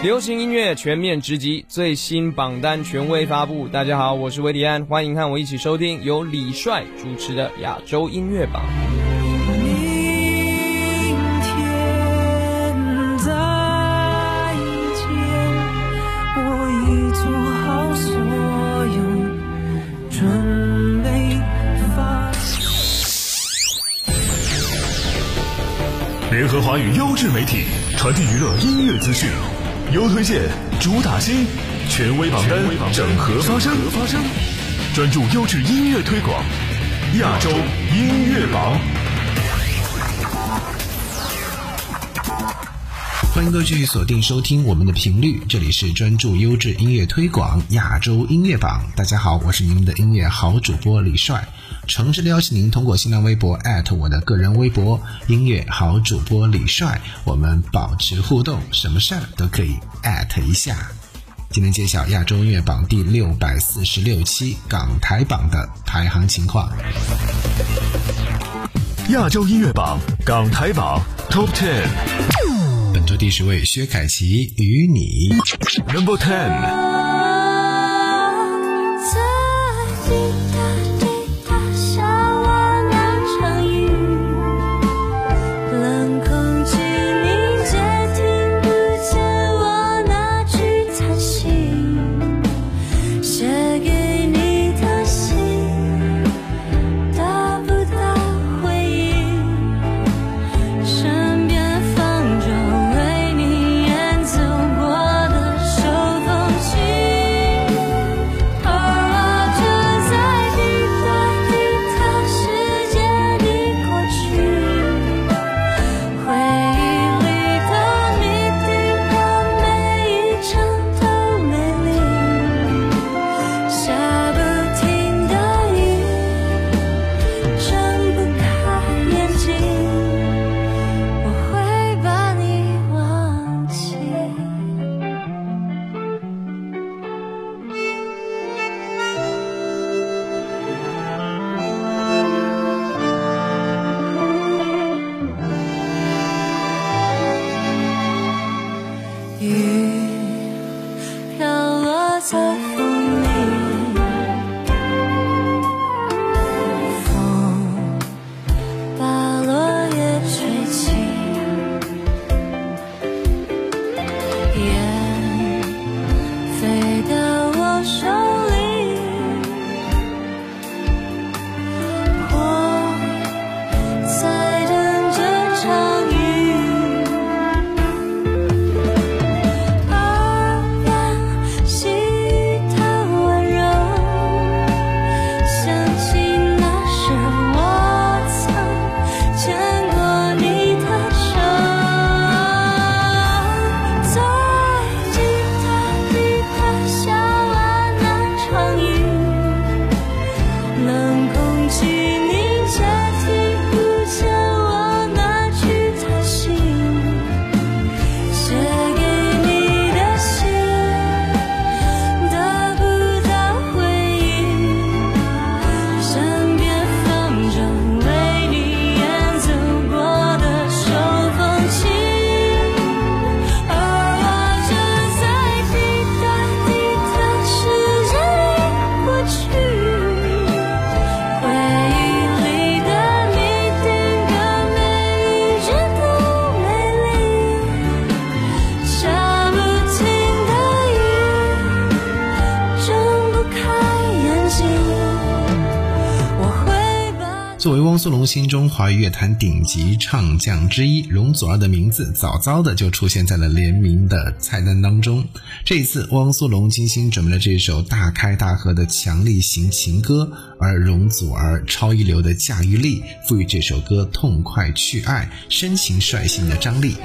流行音乐全面直击，最新榜单权威发布。大家好，我是维迪安，欢迎和我一起收听由李帅主持的亚洲音乐榜。明天再见。我已做好所有准备。发联合华语优质媒体，传递娱乐音乐资讯。优推荐，主打新，权威榜单，整合发声，专注优质音乐推广，亚洲音乐榜。欢迎各位继续锁定收听我们的频率，这里是专注优质音乐推广亚洲音乐榜。大家好，我是您的音乐好主播李帅。诚挚的邀请您通过新浪微博我的个人微博“音乐好主播李帅”，我们保持互动，什么事儿都可以一下。今天揭晓亚洲音乐榜第六百四十六期港台榜的排行情况。亚洲音乐榜港台榜 Top Ten，本周第十位薛凯琪与你 Number Ten。作为汪苏泷心中华语乐坛顶级唱将之一，容祖儿的名字早早的就出现在了联名的菜单当中。这一次，汪苏泷精心准备了这首大开大合的强力型情歌，而容祖儿超一流的驾驭力赋予这首歌痛快去爱、深情率性的张力。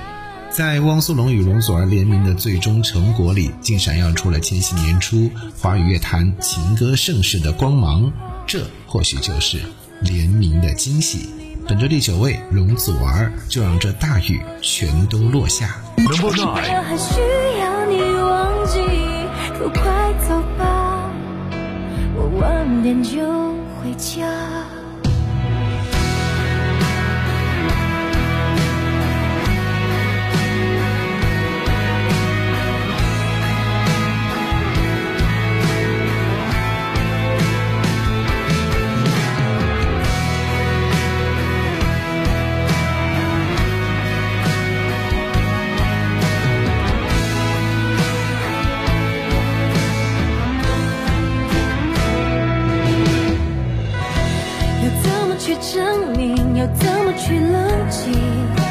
在汪苏泷与容祖儿联名的最终成果里，竟闪耀出了千禧年初华语乐坛情歌盛世的光芒。这或许就是。联名的惊喜，本周第九位容祖儿，就让这大雨全都落下。还需要你忘记，可快走吧，我晚点就回家。去证明要怎么去冷静？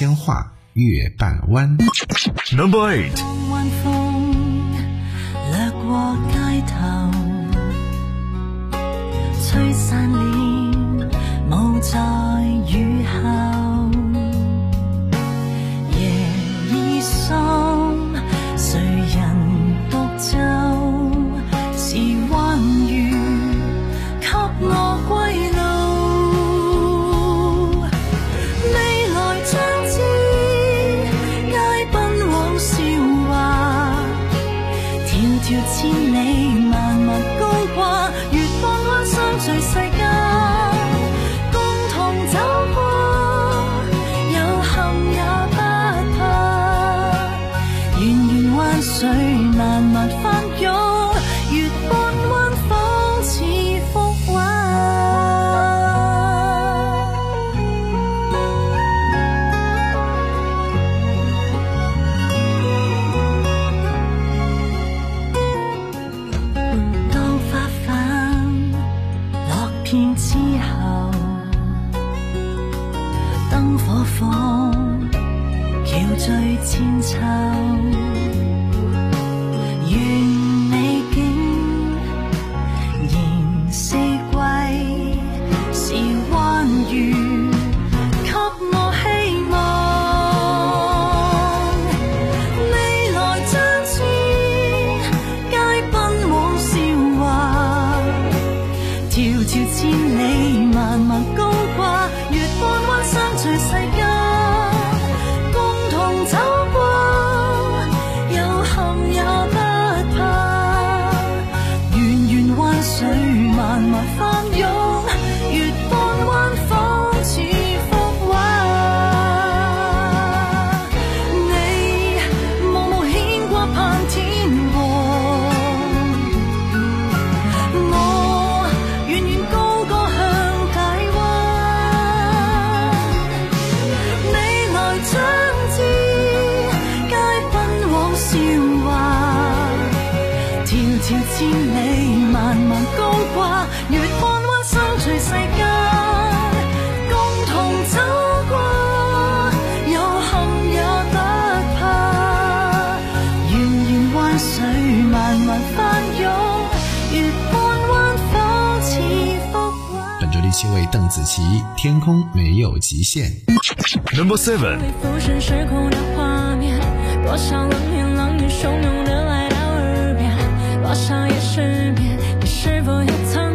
仙话月半弯。Number eight。吹散。最细七位邓紫棋，《天空没有极限》。Number seven。多少失眠，你是否也曾？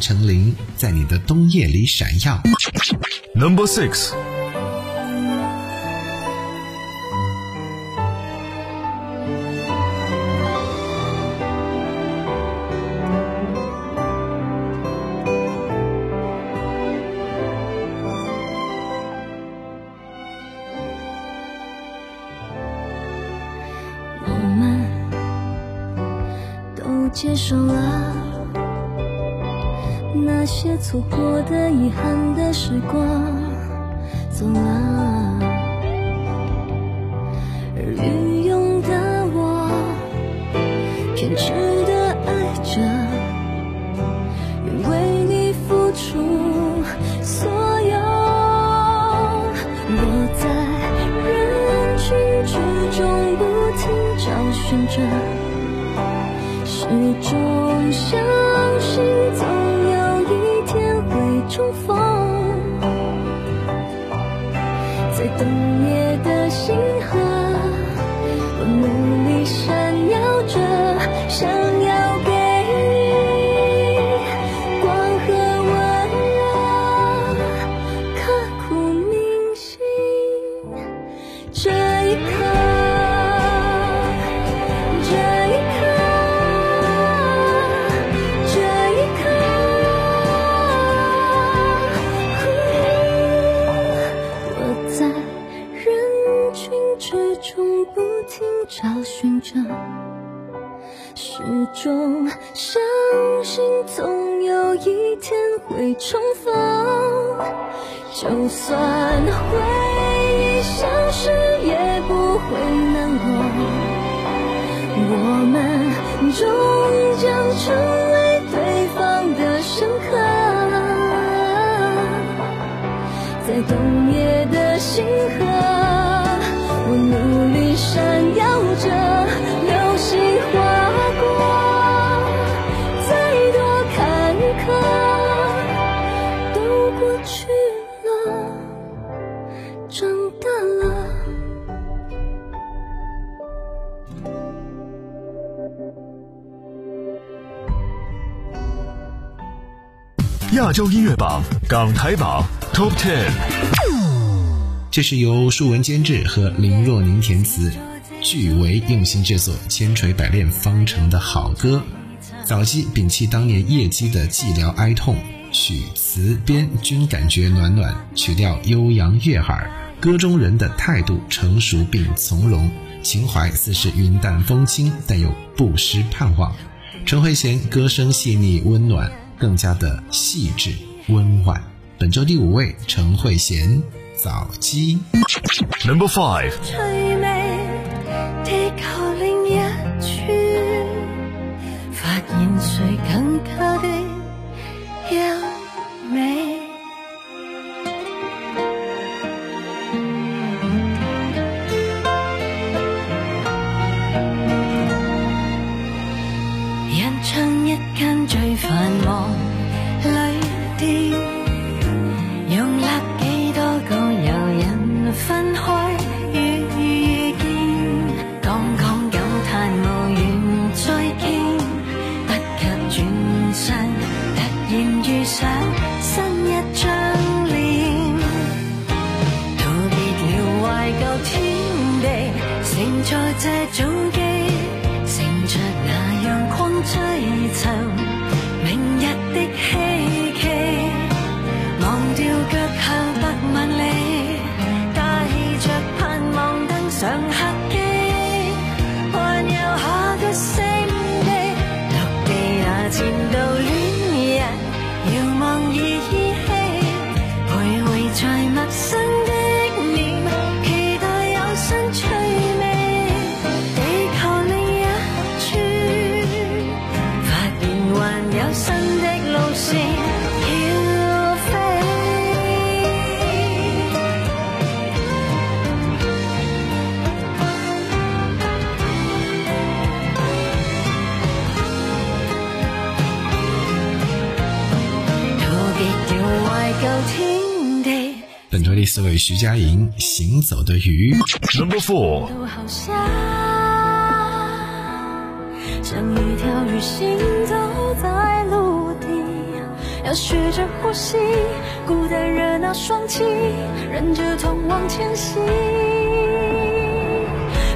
杨丞琳在你的冬夜里闪耀。Number six. 我们都接受了那些错过的、遗憾的时光，走了。而愚勇的我，偏执的爱着，愿为你付出所有。我在人群之中，不停找寻着，始终相夜的星河，过。我们终将成为对方的深刻。在冬夜的星河，亚洲音乐榜港台榜 Top Ten。这是由舒文监制和林若宁填词，巨为用心制作、千锤百炼方成的好歌。早期摒弃当年叶姬的寂寥哀痛，曲词编均感觉暖暖，曲调悠扬悦耳，歌中人的态度成熟并从容，情怀似是云淡风轻，但又不失盼望。陈慧娴歌声细腻温暖，更加的细致温婉。本周第五位，陈慧娴，早期。Number five. 趣味，地球另一處，發現誰更一唱一间最繁忙旅店容纳几多个游人分开于遇见刚刚感叹无缘再见不及转身突然遇上新一张脸告别了怀旧天地乘坐这早徐佳莹行走的鱼。Number four 像一条鱼行走在陆地要学着呼吸孤单热闹双栖忍着痛往前行。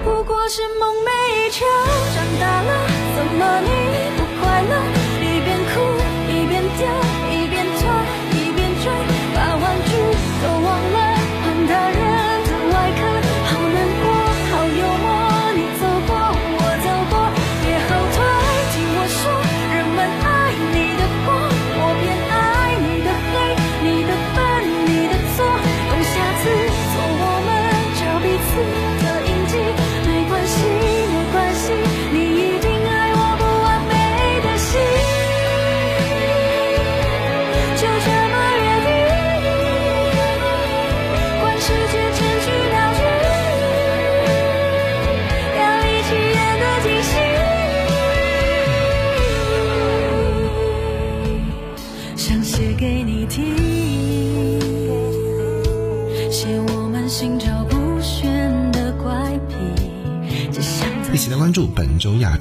不过是梦寐以求长大了怎么你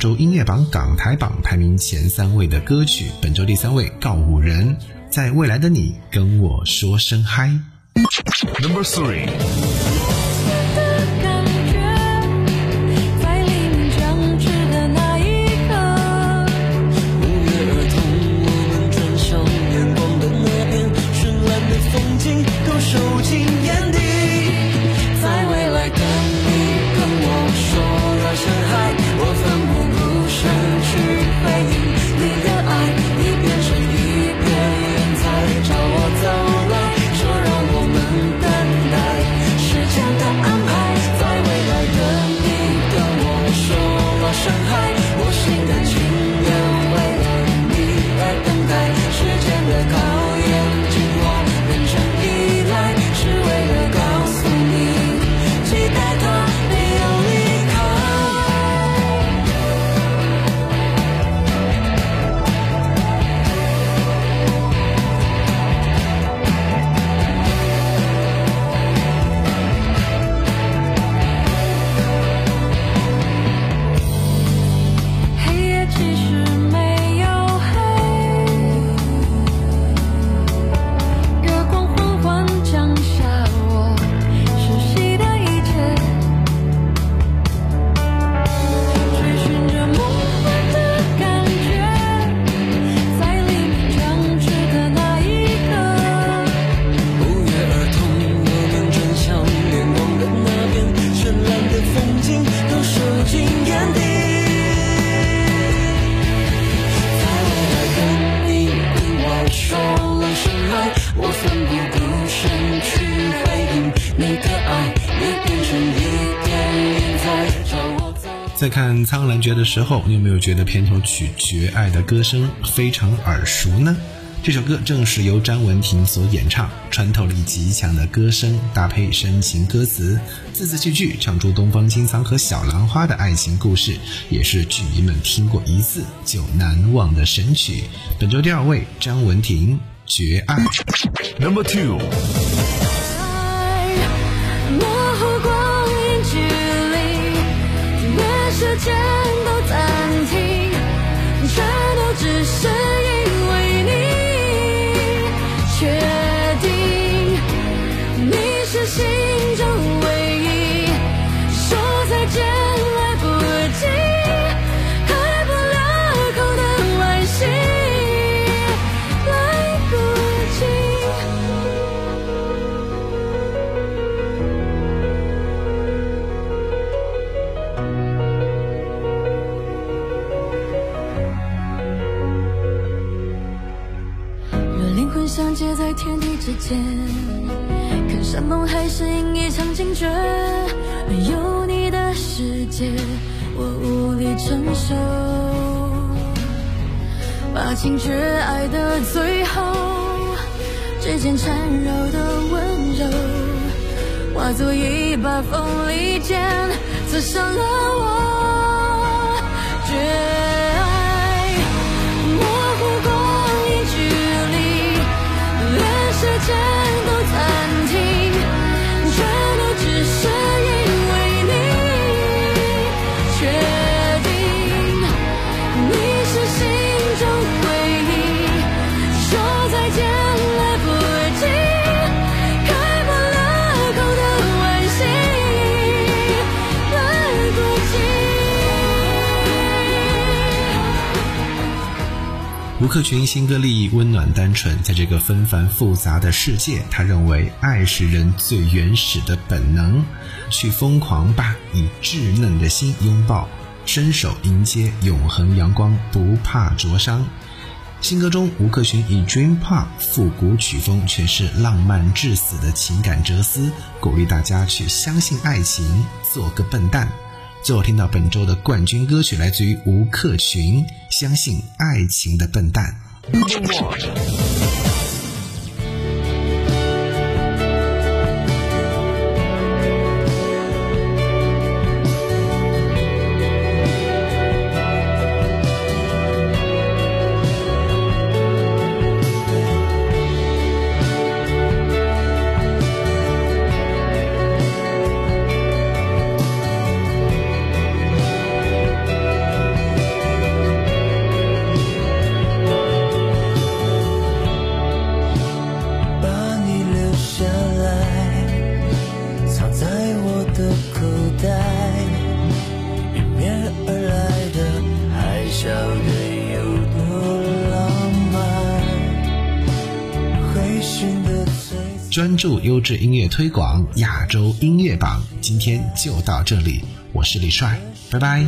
周音乐榜港台榜排名前三位的歌曲本周第三位告五人。在未来的你跟我说声嗨。Number three 在看苍兰诀的时候你有没有觉得片头曲绝爱的歌声非常耳熟呢？这首歌正是由张文婷所演唱穿透力极强的歌声搭配深情歌词字字句句唱出东方青苍和小兰花的爱情故事也是曲迷们听过一次就难忘的神曲。本周第二位张文婷绝爱。Number two 全都暂停全都只是吴克群新歌利益温暖单纯，在这个纷繁复杂的世界，他认为爱是人最原始的本能，去疯狂吧，以稚嫩的心拥抱，伸手迎接永恒阳光，不怕灼伤。新歌中，吴克群以 Dream Pop 复古曲风诠释浪漫至死的情感哲思，鼓励大家去相信爱情，做个笨蛋。最后听到本周的冠军歌曲，来自于吴克群，《相信爱情的笨蛋》。专注优质音乐推广，亚洲音乐榜，今天就到这里，我是李帅，拜拜。